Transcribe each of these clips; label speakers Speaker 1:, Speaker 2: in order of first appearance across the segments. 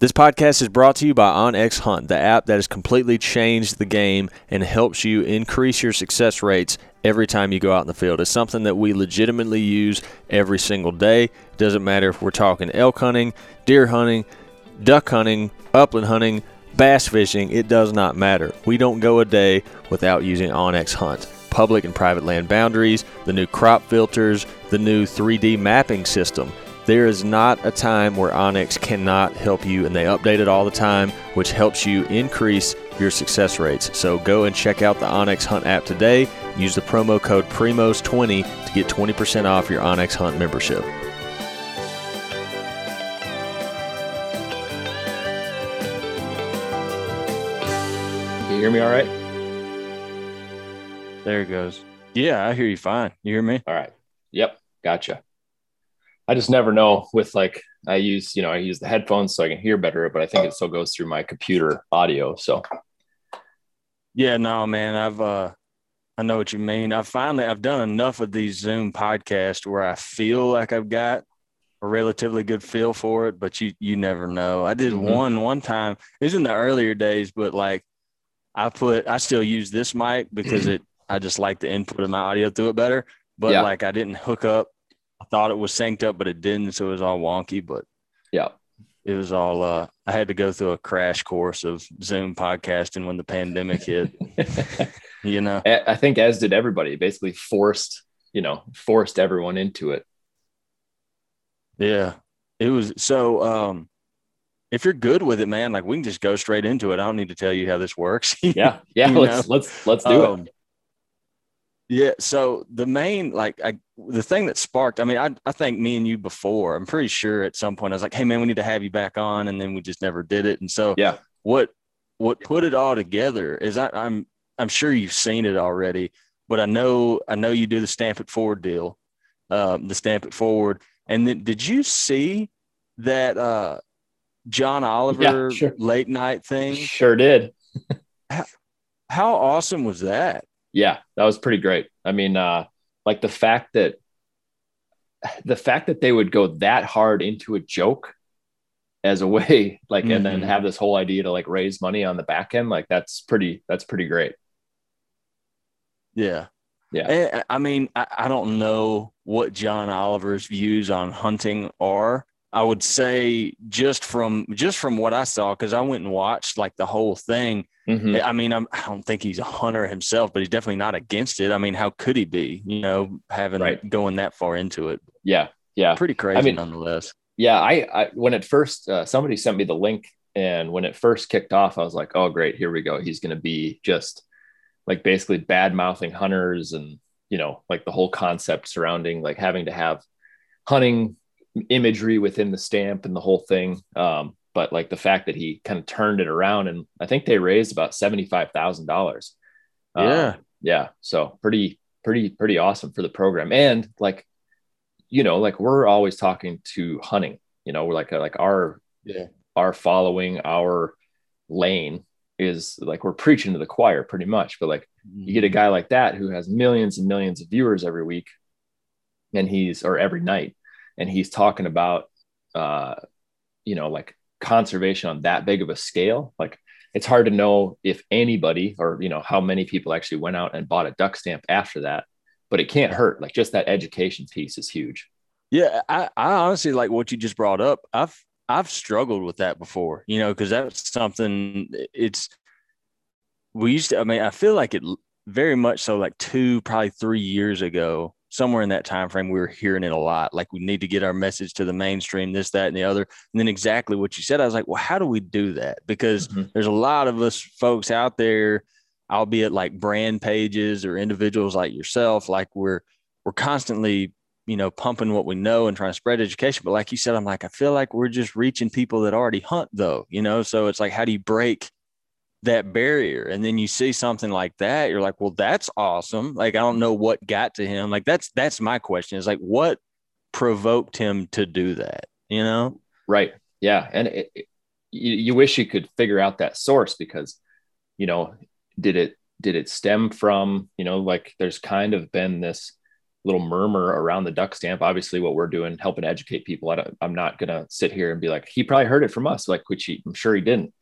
Speaker 1: This podcast is brought to you by OnX Hunt, the app that has completely changed the game and helps you increase your success rates every time you go out in the field. It's something that we legitimately use every single day. It doesn't matter if we're talking elk hunting, deer hunting, duck hunting, upland hunting, bass fishing, it does not matter. We don't go a day without using OnX Hunt. Public and private land boundaries, the new crop filters, the new 3D mapping system. There is not a time where OnX cannot help you, and they update it all the time, which helps you increase your success rates. So go and check out the OnX Hunt app today. Use the promo code PRIMOS20 to get 20% off your OnX Hunt membership.
Speaker 2: Can you hear me all right?
Speaker 1: There it goes. Yeah, I hear you fine. You hear me?
Speaker 2: All right. Yep. Gotcha. I just never know with like I use, you know, I use the headphones so I can hear better, but I think it still goes through my computer audio. So
Speaker 1: yeah, no, man, I've uh I know what you mean. I finally I've done enough of these Zoom podcasts where I feel like I've got a relatively good feel for it, but you you never know. I did mm-hmm. one one time. It was in the earlier days, but like I put I still use this mic because it I just like the input of my audio through it better. But yeah. like I didn't hook up I thought it was synced up, but it didn't. So it was all wonky. But
Speaker 2: yeah,
Speaker 1: it was all. Uh, I had to go through a crash course of Zoom podcasting when the pandemic hit. you know,
Speaker 2: I think as did everybody. Basically, forced you know forced everyone into it.
Speaker 1: Yeah, it was so. um if you're good with it, man, like we can just go straight into it. I don't need to tell you how this works.
Speaker 2: yeah, yeah. let's know? let's let's do um, it.
Speaker 1: Yeah. So the main, like, I, the thing that sparked, I mean, I, I think me and you before, I'm pretty sure at some point I was like, hey, man, we need to have you back on. And then we just never did it. And so,
Speaker 2: yeah,
Speaker 1: what, what put it all together is I, I'm, I'm sure you've seen it already, but I know, I know you do the stamp it forward deal, um, the stamp it forward. And then did you see that, uh, John Oliver yeah, sure. late night thing?
Speaker 2: Sure did.
Speaker 1: how, how awesome was that?
Speaker 2: Yeah, that was pretty great. I mean, uh, like the fact that the fact that they would go that hard into a joke as a way, like, mm-hmm. and then mm-hmm. have this whole idea to like raise money on the back end, like that's pretty, that's pretty great.
Speaker 1: Yeah.
Speaker 2: Yeah.
Speaker 1: I mean, I, I don't know what John Oliver's views on hunting are, I would say just from just from what I saw, because I went and watched like the whole thing. Mm-hmm. I mean, I'm, I do not think he's a hunter himself, but he's definitely not against it. I mean, how could he be? You know, having right. going that far into it.
Speaker 2: Yeah, yeah,
Speaker 1: pretty crazy I mean, nonetheless.
Speaker 2: Yeah, I, I when it first uh, somebody sent me the link, and when it first kicked off, I was like, oh great, here we go. He's going to be just like basically bad mouthing hunters, and you know, like the whole concept surrounding like having to have hunting imagery within the stamp and the whole thing. Um, but like the fact that he kind of turned it around and I think they raised about $75,000.
Speaker 1: Um, yeah.
Speaker 2: yeah. So pretty, pretty, pretty awesome for the program. And like, you know, like we're always talking to hunting, you know, we're like, like our,
Speaker 1: yeah.
Speaker 2: our following our lane is like, we're preaching to the choir pretty much, but like mm-hmm. you get a guy like that who has millions and millions of viewers every week and he's, or every night and he's talking about uh, you know like conservation on that big of a scale like it's hard to know if anybody or you know how many people actually went out and bought a duck stamp after that but it can't hurt. Like just that education piece is huge.
Speaker 1: Yeah i, I honestly like what you just brought up. I've i've struggled with that before you know because that's something it's we used to i mean i feel like it very much so like two probably three years ago somewhere in that time frame we were hearing it a lot like we need to get our message to the mainstream this that and the other. And then exactly what you said i was like well how do we do that? Because mm-hmm. there's a lot of us folks out there albeit like brand pages or individuals like yourself like we're we're constantly you know pumping what we know and trying to spread education. But like you said i'm like i feel like we're just reaching people that already hunt though you know? So it's like how do you break that barrier and then you see something like that you're like well that's awesome like i don't know what got to him like that's that's my question is like what provoked him to do that you know
Speaker 2: right yeah and it, it, you, you wish you could figure out that source because you know did it did it stem from you know like there's kind of been this little murmur around the duck stamp. Obviously, what we're doing, helping educate people. I am not going to sit here and be like, he probably heard it from us, like, which he, I'm sure he didn't.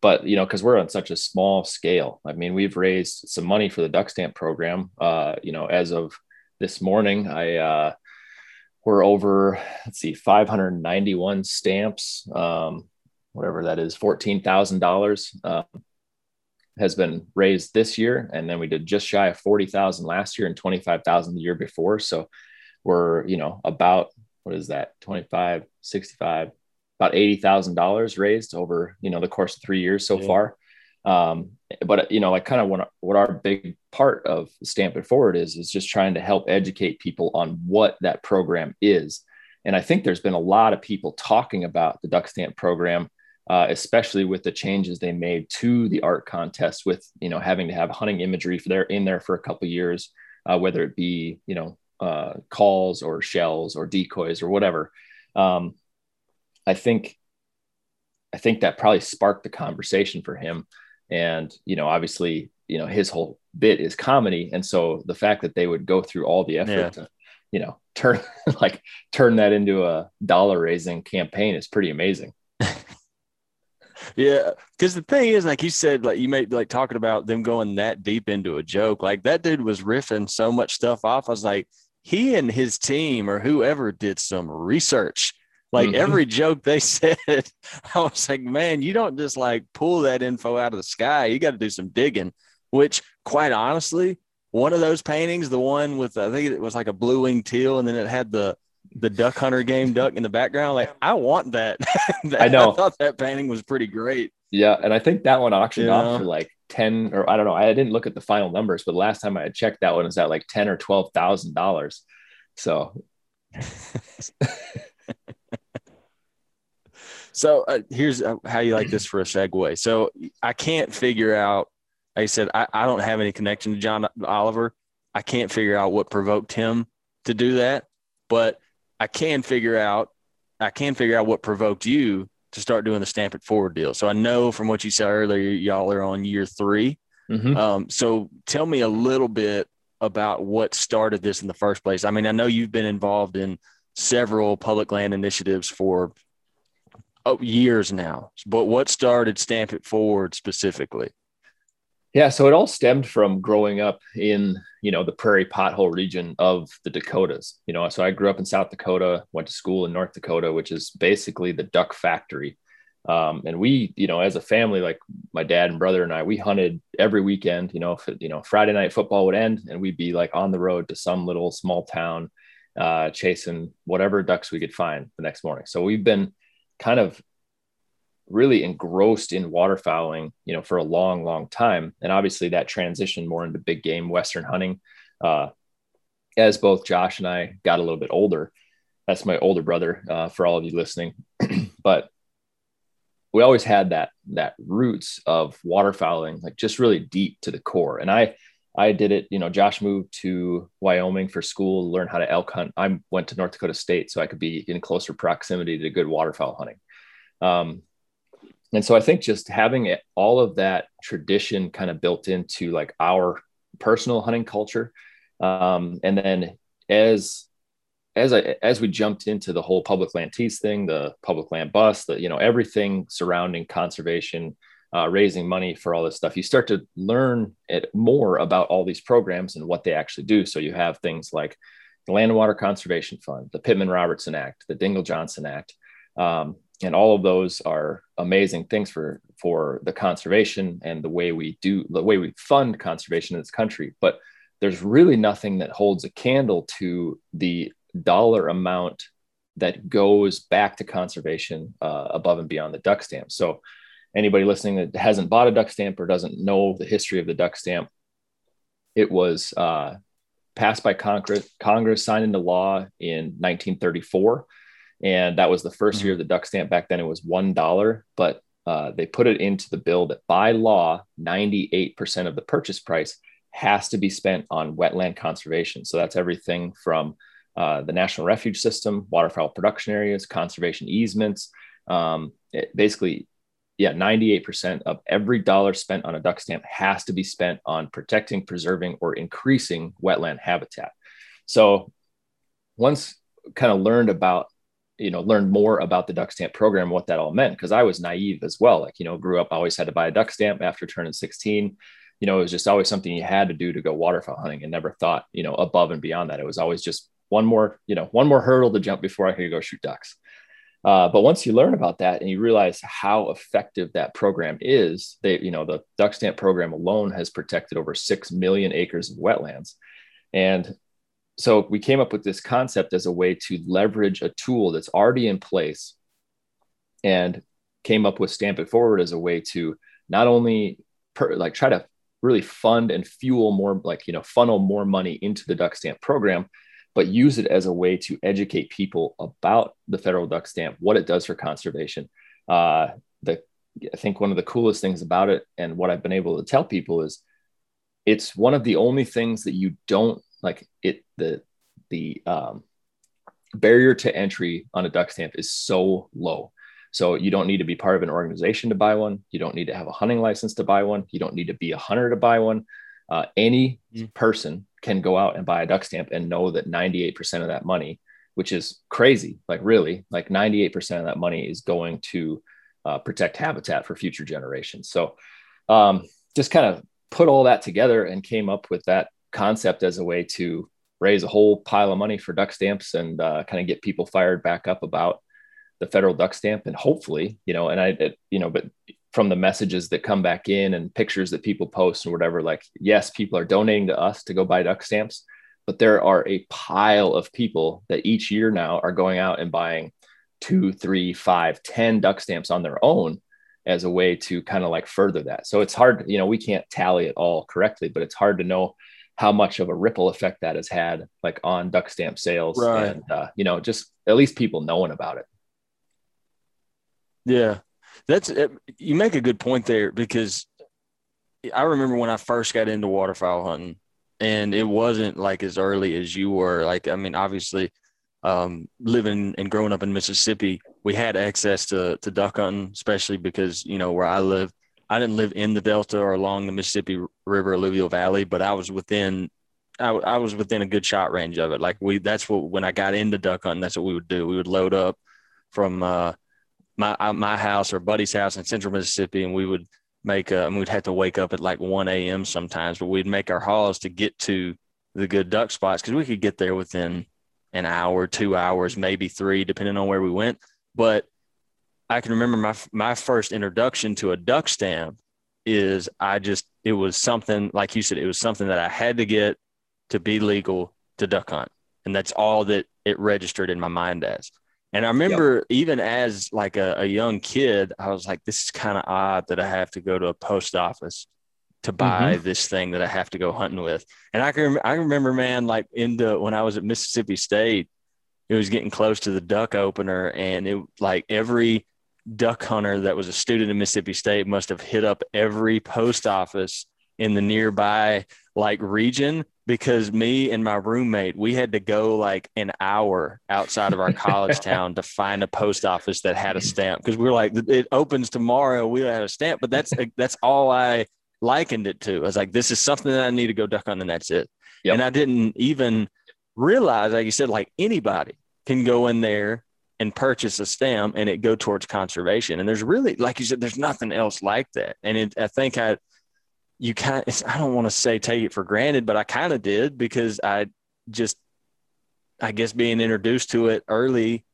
Speaker 2: But, you know, because we're on such a small scale. I mean, we've raised some money for the duck stamp program. Uh, you know, as of this morning, I, uh, we're over, let's see, 591 stamps, um, whatever that is, $14,000. Um, has been raised this year, and then we did just shy of forty thousand last year and twenty five thousand the year before. So we're you know about what is that 25 65 about $80,000 raised over you know the course of 3 years so yeah. far. Um, but you know like kind of what, what our big part of stamp it forward is is just trying to help educate people on what that program is. And i think there's been a lot of people talking about the duck stamp program uh, especially with the changes they made to the art contest with you know having to have hunting imagery for there in there for a couple years uh, whether it be you know uh, calls or shells or decoys or whatever. Um, i think i think that probably sparked the conversation for him and you know obviously you know his whole bit is comedy and so the fact that they would go through all the effort yeah. to you know turn like turn that into a dollar raising campaign is pretty amazing
Speaker 1: yeah, because the thing is, like you said, like you made like talking about them going that deep into a joke. Like that dude was riffing so much stuff off. I was like, he and his team or whoever did some research. Like mm-hmm. every joke they said, I was like, man, you don't just like pull that info out of the sky. You got to do some digging. Which, quite honestly, one of those paintings, the one with I think it was like a blue wing teal, and then it had the the duck hunter game duck in the background. Like I want that. that
Speaker 2: I know.
Speaker 1: I thought that painting was pretty great.
Speaker 2: Yeah, and I think that one auctioned you off for like ten or I don't know. I didn't look at the final numbers, but last time I had checked, that one was at like ten or twelve thousand dollars. So.
Speaker 1: so uh, here's uh, how you like this for a segue. So I can't figure out. Like I said I, I don't have any connection to John Oliver. I can't figure out what provoked him to do that, but I can figure out I can figure out what provoked you to start doing the stamp it forward deal. So I know from what you said earlier, y'all are on year 3 mm-hmm. um, so tell me a little bit about what started this in the first place. I mean, I know you've been involved in several public land initiatives for oh, years now, but what started Stamp It Forward specifically?
Speaker 2: Yeah, so it all stemmed from growing up in you know the prairie pothole region of the Dakotas. You know, so I grew up in South Dakota, went to school in North Dakota, which is basically the duck factory. Um, and we, you know, as a family, like my dad and brother and I, we hunted every weekend. You know, if, you know, Friday night football would end, and we'd be like on the road to some little small town, uh, chasing whatever ducks we could find the next morning. So we've been kind of really engrossed in waterfowling, you know, for a long, long time. And obviously that transitioned more into big game Western hunting. Uh, as both Josh and I got a little bit older, that's my older brother, uh, for all of you listening, but we always had that, that roots of waterfowling, like just really deep to the core. And I, I did it, you know, Josh moved to Wyoming for school, to learn how to elk hunt. I went to North Dakota state so I could be in closer proximity to good waterfowl hunting. Um, and so I think just having it, all of that tradition kind of built into like our personal hunting culture, um, and then as as I as we jumped into the whole Public Land Tees thing, the public land bus, the you know everything surrounding conservation, uh, raising money for all this stuff, you start to learn it more about all these programs and what they actually do. So you have things like the Land and Water Conservation Fund, the Pittman Robertson Act, the Dingell Johnson Act, um, and all of those are amazing things for for the conservation and the way we do the way we fund conservation in this country but there's really nothing that holds a candle to the dollar amount that goes back to conservation uh, above and beyond the duck stamp so anybody listening that hasn't bought a duck stamp or doesn't know the history of the duck stamp it was uh, passed by congress congress signed into law in 1934 and that was the 1st mm-hmm. year of the duck stamp. Back then, it was one dollar, but uh, they put it into the bill that by law, 98% of the purchase price has to be spent on wetland conservation. So that's everything from uh, the national refuge system, waterfowl production areas, conservation easements. Um, basically, yeah, 98% of every dollar spent on a duck stamp has to be spent on protecting, preserving, or increasing wetland habitat. So once kind of learned about you know learned more about the duck stamp program what that all meant because i was naive as well like you know grew up always had to buy a duck stamp after turning 16 you know it was just always something you had to do to go waterfowl hunting and never thought you know above and beyond that. It was always just one more you know one more hurdle to jump before i could go shoot ducks uh, but once you learn about that and you realize how effective that program is they you know the duck stamp program alone has protected over 6 million acres of wetlands. And so we came up with this concept as a way to leverage a tool that's already in place and came up with stamp it forward as a way to not only per, like try to really fund and fuel more like you know funnel more money into the duck stamp program but use it as a way to educate people about the federal duck stamp what it does for conservation. Uh, the i think one of the coolest things about it and what i've been able to tell people is it's one of the only things that you don't like it the the um, barrier to entry on a duck stamp is so low. So you don't need to be part of an organization to buy one. You don't need to have a hunting license to buy one. You don't need to be a hunter to buy one uh, any mm. person can go out and buy a duck stamp and know that 98% of that money which is crazy like really like 98% of that money is going to uh, protect habitat for future generations so um, just kind of put all that together and came up with that concept as a way to raise a whole pile of money for duck stamps and uh, kind of get people fired back up about the federal duck stamp and hopefully you know and i it, you know but from the messages that come back in and pictures that people post and whatever like yes people are donating to us to go buy duck stamps but there are a pile of people that each year now are going out and buying two three five ten duck stamps on their own as a way to kind of like further that. So it's hard you know we can't tally it all correctly but it's hard to know how much of a ripple effect that has had like on duck stamp sales right. and uh, you know just at least people knowing about it.
Speaker 1: Yeah that's you make a good point there because i remember when i first got into waterfowl hunting and it wasn't like as early as you were like i mean obviously um, living and growing up in mississippi we had access to, to duck hunting especially because you know where i live I didn't live in the Delta or along the Mississippi River alluvial valley, but I was within I, I, was within a good shot range of it. Like we, that's what when I got into duck hunting, that's what we would do. We would load up from uh, my my house or buddy's house in Central Mississippi, and we would make. Uh, we'd have to wake up at like one a.m. sometimes, but we'd make our hauls to get to the good duck spots because we could get there within an hour, two hours, maybe three, depending on where we went. But I can remember my my first introduction to a duck stamp is I just it was something like you said it was something that I had to get to be legal to duck hunt, and that's all that it registered in my mind as. And I remember yep. even as like a, a young kid, I was like, this is kind of odd that I have to go to a post office to buy mm-hmm. this thing that I have to go hunting with. And I can I remember, man, like into when I was at Mississippi State, it was getting close to the duck opener, and it like every duck hunter that was a student in Mississippi State must have hit up every post office in the nearby like region because me and my roommate we had to go like an hour outside of our college town to find a post office that had a stamp because we were like it opens tomorrow we had a stamp but that's uh, that's all I likened it to I was like this is something that I need to go duck on and that's it yep. and I didn't even realize like you said like anybody can go in there and purchase a stamp and it go towards conservation. And there's really, like you said, there's nothing else like that. And it, I think I, you kind of, I don't want to say take it for granted, but I kind of did because I just, I guess being introduced to it early,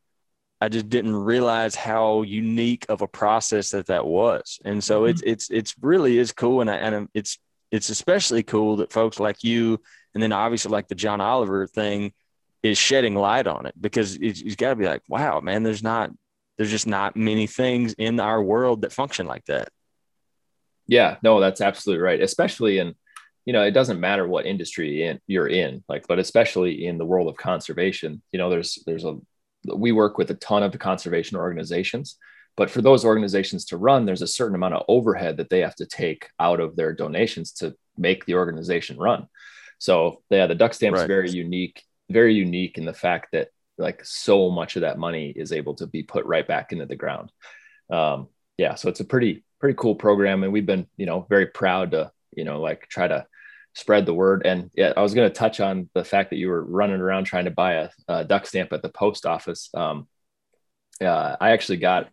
Speaker 1: I just didn't realize how unique of a process that that was. And so mm-hmm. it's, it's, it's really is cool. And, I, and it's, it's especially cool that folks like you, and then obviously like the John Oliver thing, is shedding light on it because it's, it's got to be like, wow, man, there's not, there's just not many things in our world that function like that.
Speaker 2: Yeah, no, that's absolutely right. Especially in, you know, it doesn't matter what industry in, you're in, like, but especially in the world of conservation, you know, there's, there's a, we work with a ton of conservation organizations, but for those organizations to run, there's a certain amount of overhead that they have to take out of their donations to make the organization run. So yeah, the duck stamp is right. very unique very unique in the fact that like so much of that money is able to be put right back into the ground. Um, yeah, so it's a pretty pretty cool program, and we've been you know very proud to you know like try to spread the word. And yeah, I was going to touch on the fact that you were running around trying to buy a, a duck stamp at the post office. Um, uh, I actually got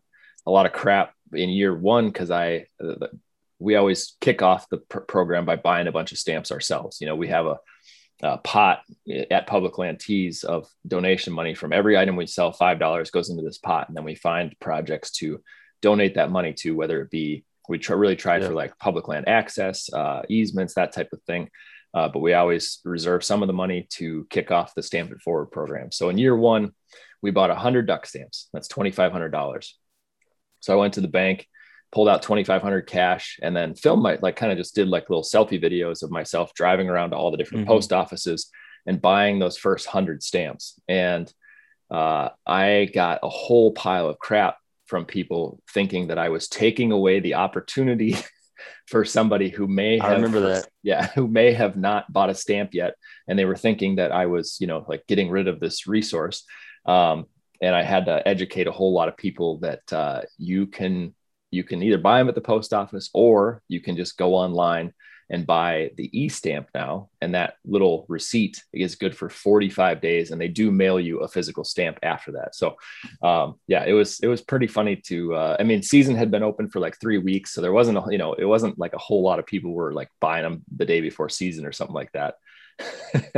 Speaker 2: a lot of crap in year one because I uh, we always kick off the pr- program by buying a bunch of stamps ourselves. You know, we have a, a pot at Public Land Tees of donation money from every item we sell. Five dollars goes into this pot, and then we find projects to donate that money to, whether it be we try, really tried yeah. for like public land access, uh, easements, that type of thing. Uh, but we always reserve some of the money to kick off the Stamp It Forward program. So in year one, we bought 100 duck stamps. That's $2,500. So I went to the bank, pulled out 2,500 cash, and then filmed my, like, kind of just did like little selfie videos of myself driving around to all the different mm-hmm. post offices and buying those first 100 stamps. And uh, I got a whole pile of crap from people thinking that I was taking away the opportunity for somebody who may have
Speaker 1: I remember that.
Speaker 2: Yeah, who may have not bought a stamp yet. And they were thinking that I was, you know, like getting rid of this resource. Um, and I had to educate a whole lot of people that uh, you can you can either buy them at the post office or you can just go online and buy the e-stamp now and that little receipt is good for 45 days and they do mail you a physical stamp after that so um, yeah it was it was pretty funny to uh, i mean season had been open for like three weeks so there wasn't a, you know it wasn't like a whole lot of people were like buying them the day before season or something like that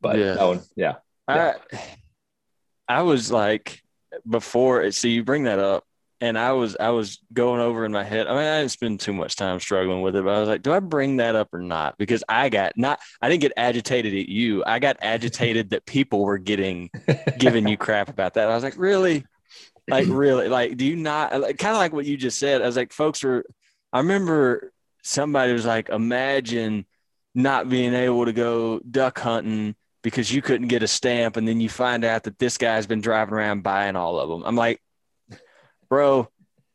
Speaker 2: but yeah. One, yeah,
Speaker 1: yeah. I, I was like before see you bring that up and I was I was going over in my head. I mean, I didn't spend too much time struggling with it, but I was like, do I bring that up or not? Because I got not I didn't get agitated at you. I got agitated that people were getting giving you crap about that. I was like, really? Like really? Like, do you not like kind of like what you just said? I was like, folks were I remember somebody was like, imagine not being able to go duck hunting because you couldn't get a stamp and then you find out that this guy's been driving around buying all of them. I'm like, bro,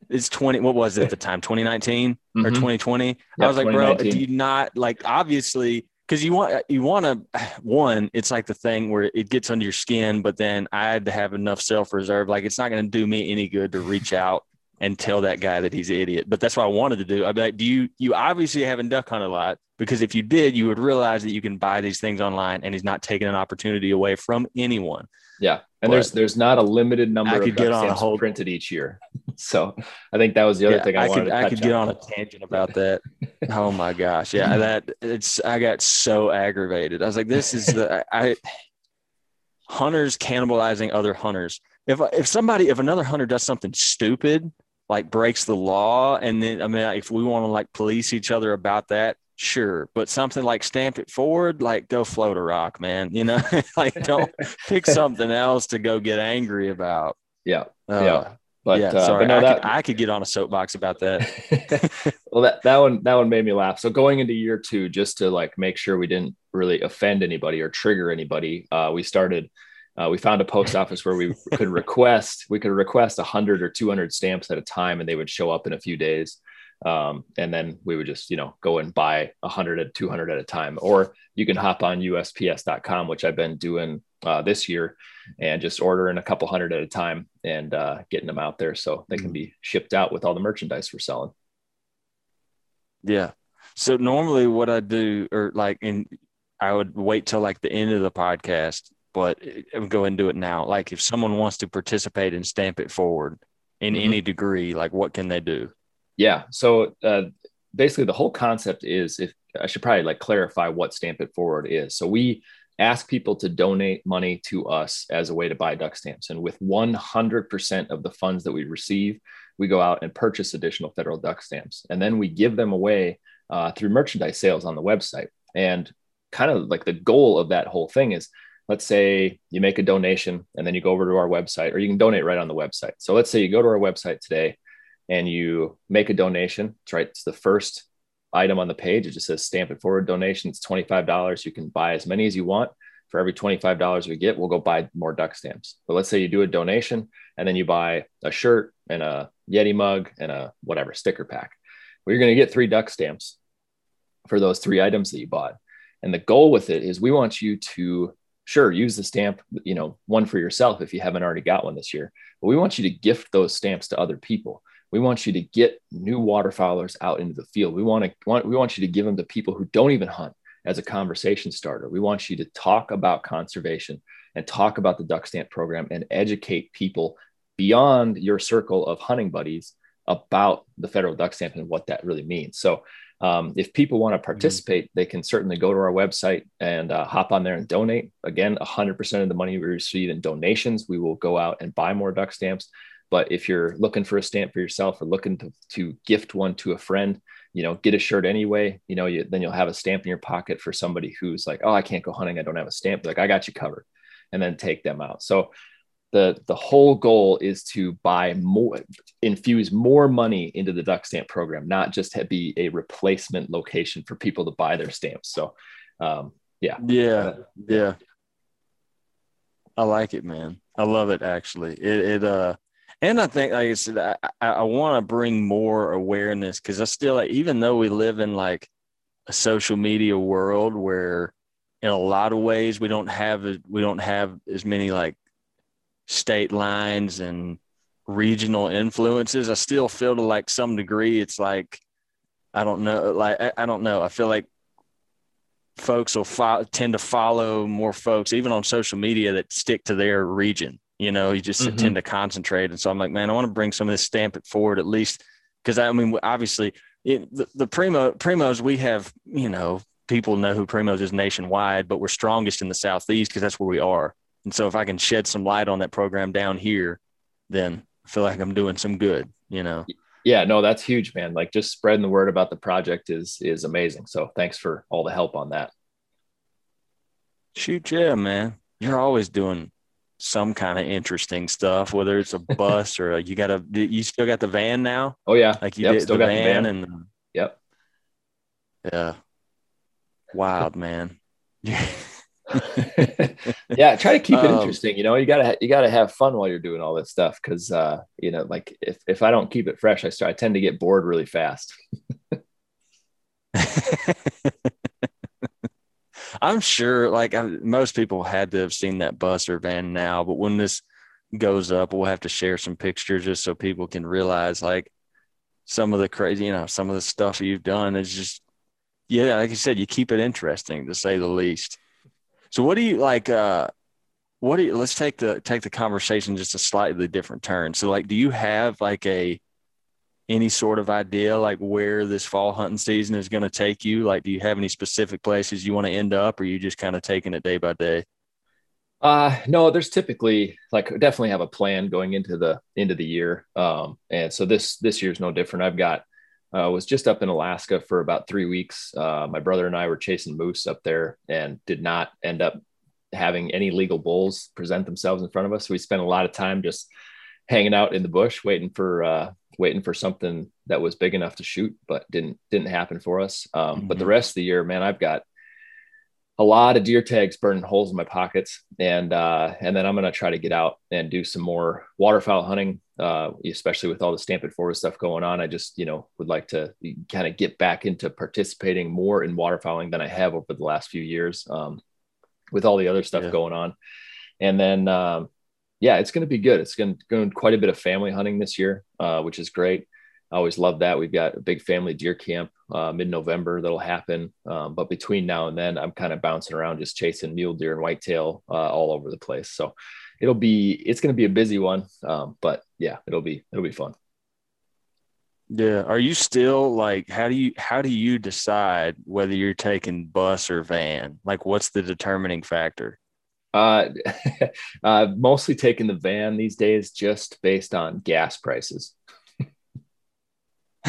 Speaker 1: it's 20, what was it at the time? 2019 mm-hmm. or 2020? Yep, I was like, bro, do you not like, obviously, because you want, you want to, one, it's like the thing where it gets under your skin, but then I had to have enough self reserve. Like, it's not going to do me any good to reach out and tell that guy that he's an idiot. But that's what I wanted to do. I'd be like, do you, you obviously haven't duck hunted a lot because if you did, you would realize that you can buy these things online and he's not taking an opportunity away from anyone.
Speaker 2: Yeah. And but there's there's not a limited number of I could get on a whole printed each year. So I think that was the other yeah, thing I, wanted I
Speaker 1: could I could on. get on a tangent about that. oh my gosh. Yeah, that it's I got so aggravated. I was like, this is the I hunters cannibalizing other hunters. If if somebody if another hunter does something stupid, like breaks the law, and then I mean if we want to like police each other about that, sure but something like stamp it forward like go float a rock man you know like don't pick something else to go get angry about
Speaker 2: yeah uh, yeah
Speaker 1: but yeah, uh, sorry, no, I, that, could, I could get on a soapbox about that.
Speaker 2: well, that, that one that one made me laugh. So going into year two, just to like make sure we didn't really offend anybody or trigger anybody, uh, we started. Uh, we found a post office where we could request we could request 100 or 200 stamps at a time, and they would show up in a few days um, and then we would just you know go and buy 100 at 200 at a time. Or you can hop on usps.com which i've been doing uh, this year and just ordering a couple hundred at a time and uh, getting them out there so they can mm-hmm. be shipped out with all the merchandise we're selling.
Speaker 1: Yeah. So normally what i do or like in i would wait till like the end of the podcast but go and do it now. Like if someone wants to participate and stamp it forward in mm-hmm. any degree like what can they do
Speaker 2: yeah. So uh, basically, the whole concept is if I should probably like clarify what Stamp It Forward is. So we ask people to donate money to us as a way to buy duck stamps. And with 100% of the funds that we receive, we go out and purchase additional federal duck stamps. And then we give them away uh, through merchandise sales on the website. And kind of like the goal of that whole thing is let's say you make a donation and then you go over to our website, or you can donate right on the website. So let's say you go to our website today and you make a donation. It's right. It's the first item on the page. It just says stamp it forward donation. It's $25. You can buy as many as you want. For every $25 we get, we'll go buy more duck stamps. But let's say you do a donation and then you buy a shirt and a Yeti mug and a whatever sticker pack. Well, you're going to get three duck stamps for those three items that you bought. And the goal with it is we want you to sure use the stamp, you know, one for yourself if you haven't already got one this year. But we want you to gift those stamps to other people we want you to get new waterfowlers out into the field. We want to want, we want you to give them to people who don't even hunt as a conversation starter. We want you to talk about conservation and talk about the duck stamp program and educate people beyond your circle of hunting buddies about the federal duck stamp and what that really means. So um, if people want to mm-hmm. participate, mm-hmm. they can certainly go to our website and uh, hop on there and donate. Again, 100% of the money we receive in donations, we will go out and buy more duck stamps. But if you're looking for a stamp for yourself or looking to, to gift one to a friend, you know, get a shirt anyway, you know, you, then you'll have a stamp in your pocket for somebody who's like, oh, I can't go hunting. I don't have a stamp. Like, I got you covered. And then take them out. So the the whole goal is to buy more infuse more money into the duck stamp program not just to be a replacement location for people to buy their stamps so um, yeah
Speaker 1: yeah yeah i like it man i love it actually it, it uh and i think like i said i, I want to bring more awareness because i still like, even though we live in like a social media world where in a lot of ways we don't have we don't have as many like state lines and regional influences, I still feel to like some degree it's like I don't know, like I, I don't know. I feel like folks will fo- tend to follow more folks, even on social media, that stick to their region. You know, you just mm-hmm. tend to concentrate. And so I'm like, man, I want to bring some of this stamp it forward at least because I mean, obviously, it, the, the primo primos we have, you know, people know who primos is nationwide, but we're strongest in the southeast because that's where we are. And so if I can shed some light on that program down here, then I feel like I'm doing some good, you know.
Speaker 2: Yeah, no, that's huge, man. Like just spreading the word about the project is is amazing. So thanks for all the help on that.
Speaker 1: Shoot, yeah, man. You're always doing some kind of interesting stuff, whether it's a bus or a, you got a you still got the van now?
Speaker 2: Oh yeah.
Speaker 1: Like you yep, did still the, got van the van and
Speaker 2: Yep.
Speaker 1: Yeah. Wild, man.
Speaker 2: yeah, try to keep it um, interesting. You know, you gotta you gotta have fun while you're doing all this stuff because uh, you know, like if if I don't keep it fresh, I start I tend to get bored really fast.
Speaker 1: I'm sure, like I, most people had to have seen that bus or van now, but when this goes up, we'll have to share some pictures just so people can realize like some of the crazy, you know, some of the stuff you've done is just, yeah, like you said, you keep it interesting to say the least. So what do you like? Uh, what do you? Let's take the take the conversation just a slightly different turn. So like, do you have like a any sort of idea like where this fall hunting season is going to take you? Like, do you have any specific places you want to end up, or you just kind of taking it day by day?
Speaker 2: Uh, no, there's typically like definitely have a plan going into the end of the year. Um, and so this this year's no different. I've got uh, was just up in Alaska for about three weeks. Uh, my brother and I were chasing moose up there and did not end up having any legal bulls present themselves in front of us. We spent a lot of time just hanging out in the bush, waiting for uh, waiting for something that was big enough to shoot, but didn't didn't happen for us. Um, mm-hmm. But the mm-hmm. rest of the year, man, I've got a lot of deer tags burning holes in my pockets, and uh, and then I'm gonna try to get out and do some more waterfowl hunting uh, especially with all the Stamp It Forward stuff going on. I just, you know, would like to kind of get back into participating more in waterfowling than I have over the last few years um, with all the other stuff yeah. going on. And then, um, yeah, it's going to be good. It's going to go quite a bit of family hunting this year, uh, which is great. I always love that. We've got a big family deer camp uh, mid November that'll happen. Um, but between now and then, I'm kind of bouncing around just chasing mule deer and whitetail uh, all over the place. So it'll be it's going to be a busy one, um, but yeah, it'll be it'll be fun.
Speaker 1: Yeah. Are you still like how do you how do you decide whether you're taking bus or van? Like what's the determining factor?
Speaker 2: Uh, uh mostly taking the van these days just based on gas prices.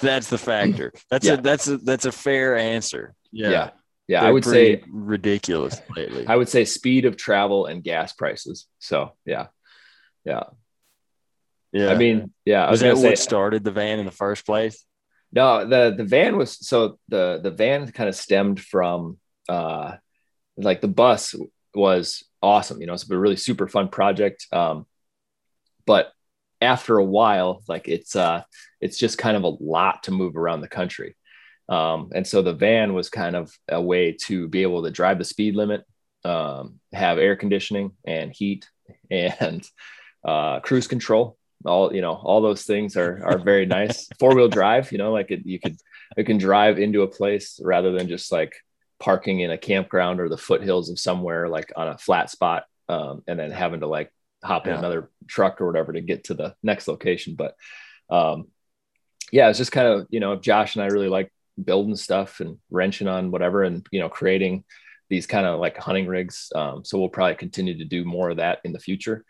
Speaker 1: that's the factor. That's yeah. a that's a that's a fair answer.
Speaker 2: Yeah. yeah yeah i would say
Speaker 1: ridiculous lately
Speaker 2: i would say speed of travel and gas prices so yeah yeah yeah i mean yeah
Speaker 1: was, was that what started the van in the first place
Speaker 2: no the the van was so the the van kind of stemmed from uh like the bus was awesome you know it's a really super fun project um but after a while like it's uh it's just kind of a lot to move around the country um, and so the van was kind of a way to be able to drive the speed limit, um, have air conditioning and heat and uh, cruise control. all you know all those things are are very nice four wheel drive you know like it, you could it can drive into a place rather than just like parking in a campground or the foothills of somewhere like on a flat spot um, and then having to like hop in yeah. another truck or whatever to get to the next location but um, yeah it's just kind of you know josh and i really like building stuff and wrenching on whatever and you know creating these kind of like hunting rigs um, so we'll probably continue to do more of that in the future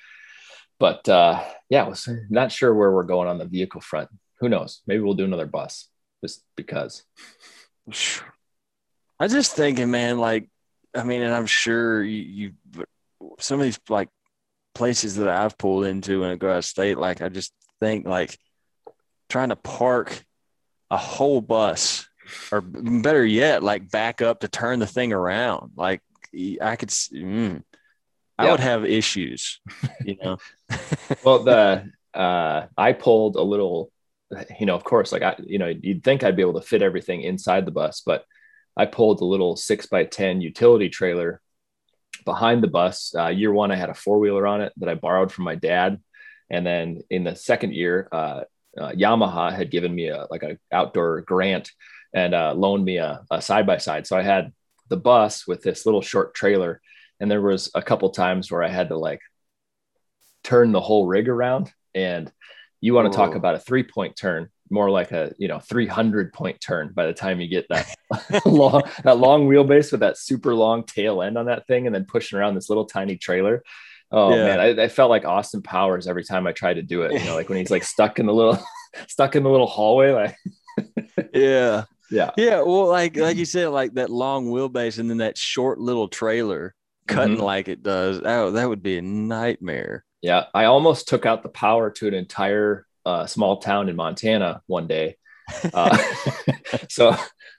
Speaker 2: but uh, yeah, I was not sure where we're going on the vehicle front. Who knows? Maybe we'll do another bus just because.
Speaker 1: I just thinking, man, like, I mean, and I'm sure you, you some of these like places that I've pulled into when I go out of state, like, I just think like trying to park a whole bus or better yet, like back up to turn the thing around. Like, I could, mm, I would have issues, you know.
Speaker 2: well, the uh, I pulled a little, you know, of course, like I, you know, you'd think I'd be able to fit everything inside the bus, but I pulled a little six by ten utility trailer behind the bus. Uh, year one, I had a four wheeler on it that I borrowed from my dad, and then in the second year, uh, uh Yamaha had given me a like a outdoor grant and uh, loaned me a side by side. So I had the bus with this little short trailer and there was a couple times where I had to like turn the whole rig around. And you want to talk about a three point turn, more like a you know 300 point turn by the time you get that long that long wheelbase with that super long tail end on that thing, and then pushing around this little tiny trailer. Oh yeah. man, I, I, felt like Austin Powers every time I tried to do it. You know, like when he's like stuck in the little stuck in the little hallway, like
Speaker 1: yeah,
Speaker 2: yeah,
Speaker 1: yeah. Well, like like you said, like that long wheelbase and then that short little trailer cutting mm-hmm. like it does. Oh, that would be a nightmare.
Speaker 2: Yeah, I almost took out the power to an entire uh, small town in Montana one day. Uh, so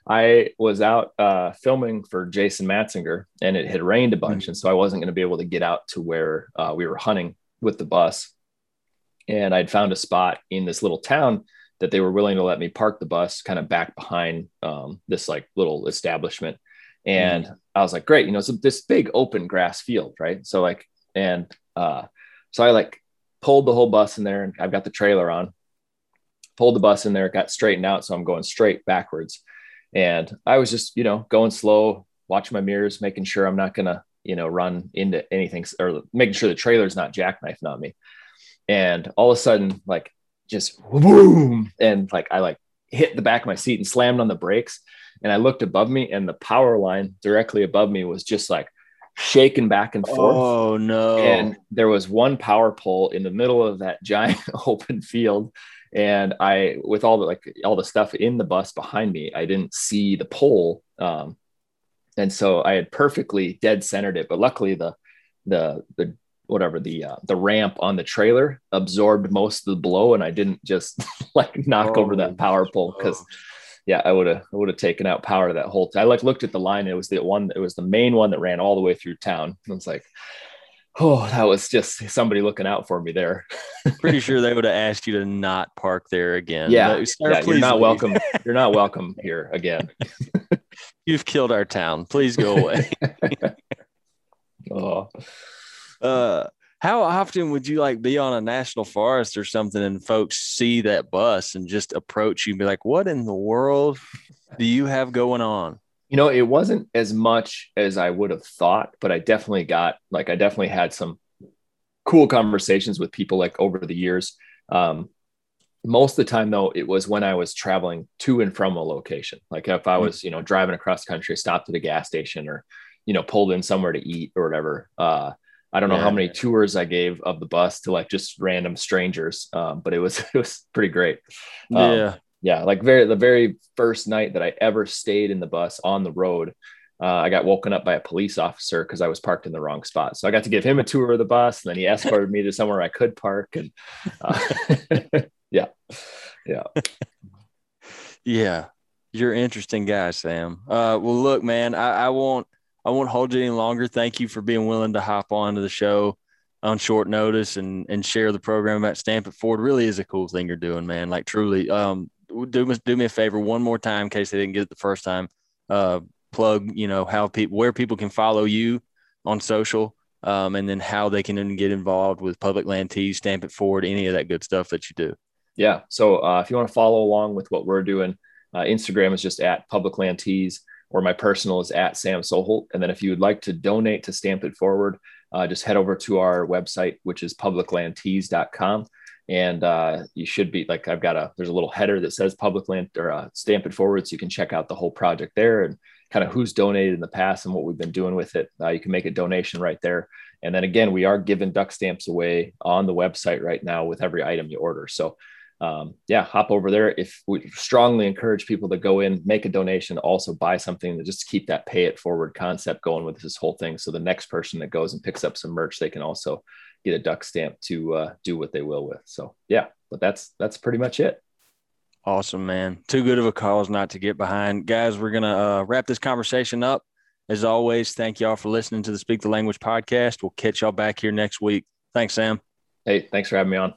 Speaker 2: I was out uh, filming for Jason Matzinger, and it had rained a bunch, mm-hmm. and so I wasn't going to be able to get out to where uh, we were hunting with the bus. And I'd found a spot in this little town that they were willing to let me park the bus kind of back behind um, this like little establishment. And mm. I was like, great, you know, it's this big open grass field, right? So like, and uh, so I like pulled the whole bus in there, and I've got the trailer on. Pulled the bus in there, it got straightened out, so I'm going straight backwards. And I was just, you know, going slow, watching my mirrors, making sure I'm not gonna, you know, run into anything or making sure the trailer's not jackknifing on me. And all of a sudden, like, just boom, and like I like hit the back of my seat and slammed on the brakes and I looked above me, and the power line directly above me was just like shaking back and forth.
Speaker 1: Oh no!
Speaker 2: And there was one power pole in the middle of that giant open field, and I, with all the like all the stuff in the bus behind me, I didn't see the pole, um, and so I had perfectly dead centered it. But luckily, the the the whatever the uh, the ramp on the trailer absorbed most of the blow, and I didn't just like knock oh, over that power pole because. Oh yeah, I would have I would have taken out power that whole time. I like looked at the line. It was the one. It was the main one that ran all the way through town. I was like, oh, that was just somebody looking out for me there.
Speaker 1: Pretty sure they would have asked you to not park there again.
Speaker 2: Yeah, Sir, yeah you're not leave. welcome. You're not welcome here again.
Speaker 1: You've killed our town. Please go away.
Speaker 2: oh.
Speaker 1: Uh, how often would you like be on a national forest or something and folks see that bus and just approach you and be like, what in the world do you have going on?
Speaker 2: You know, it wasn't as much as I would have thought, but I definitely got like, I definitely had some cool conversations with people like over the years. Um, most of the time though, it was when I was traveling to and from a location. Like if I hmm. was, you know, driving across country, stopped at a gas station or, you know, pulled in somewhere to eat or whatever. Uh, I don't know yeah. how many tours I gave of the bus to like just random strangers, um, but it was it was pretty great.
Speaker 1: Um, yeah,
Speaker 2: yeah. Like very the very first night that I ever stayed in the bus on the road, uh, I got woken up by a police officer because I was parked in the wrong spot. So I got to give him a tour of the bus, and then he escorted me to somewhere I could park. And uh, yeah, yeah,
Speaker 1: yeah. You're interesting guy, Sam. Uh, well, look, man, I, I won't I won't hold you any longer. Thank you for being willing to hop on to the show on short notice and and share the program at Stamp It Forward. Really is a cool thing you're doing, man. Like truly. Um, do do me a favor one more time in case they didn't get it the first time. Uh, plug, you know, how people where people can follow you on social um, and then how they can get involved with Public Land Tees, Stamp It Forward, any of that good stuff that you do.
Speaker 2: Yeah. So uh, if you want to follow along with what we're doing, uh, Instagram is just at Public Land Tees, or my personal is at Sam Soholt. And then if you would like to donate to Stamp It Forward, uh, just head over to our website, which is publiclandtees.com. And uh, you should be like, I've got a, there's a little header that says public land or uh, stamp it forward. So you can check out the whole project there and kind of who's donated in the past and what we've been doing with it. Uh, you can make a donation right there. And then again, we are giving duck stamps away on the website right now with every item you order. So um, yeah, hop over there. If we strongly encourage people to go in, make a donation, also buy something to just keep that pay it forward concept going with this whole thing. So the next person that goes and picks up some merch, they can also get a duck stamp to uh, do what they will with. So yeah, but that's that's pretty much it.
Speaker 1: Awesome, man. Too good of a cause not to get behind, guys. We're gonna uh, wrap this conversation up. As always, thank y'all for listening to the Speak the Language podcast. We'll catch y'all back here next week. Thanks, Sam.
Speaker 2: Hey, thanks for having me on.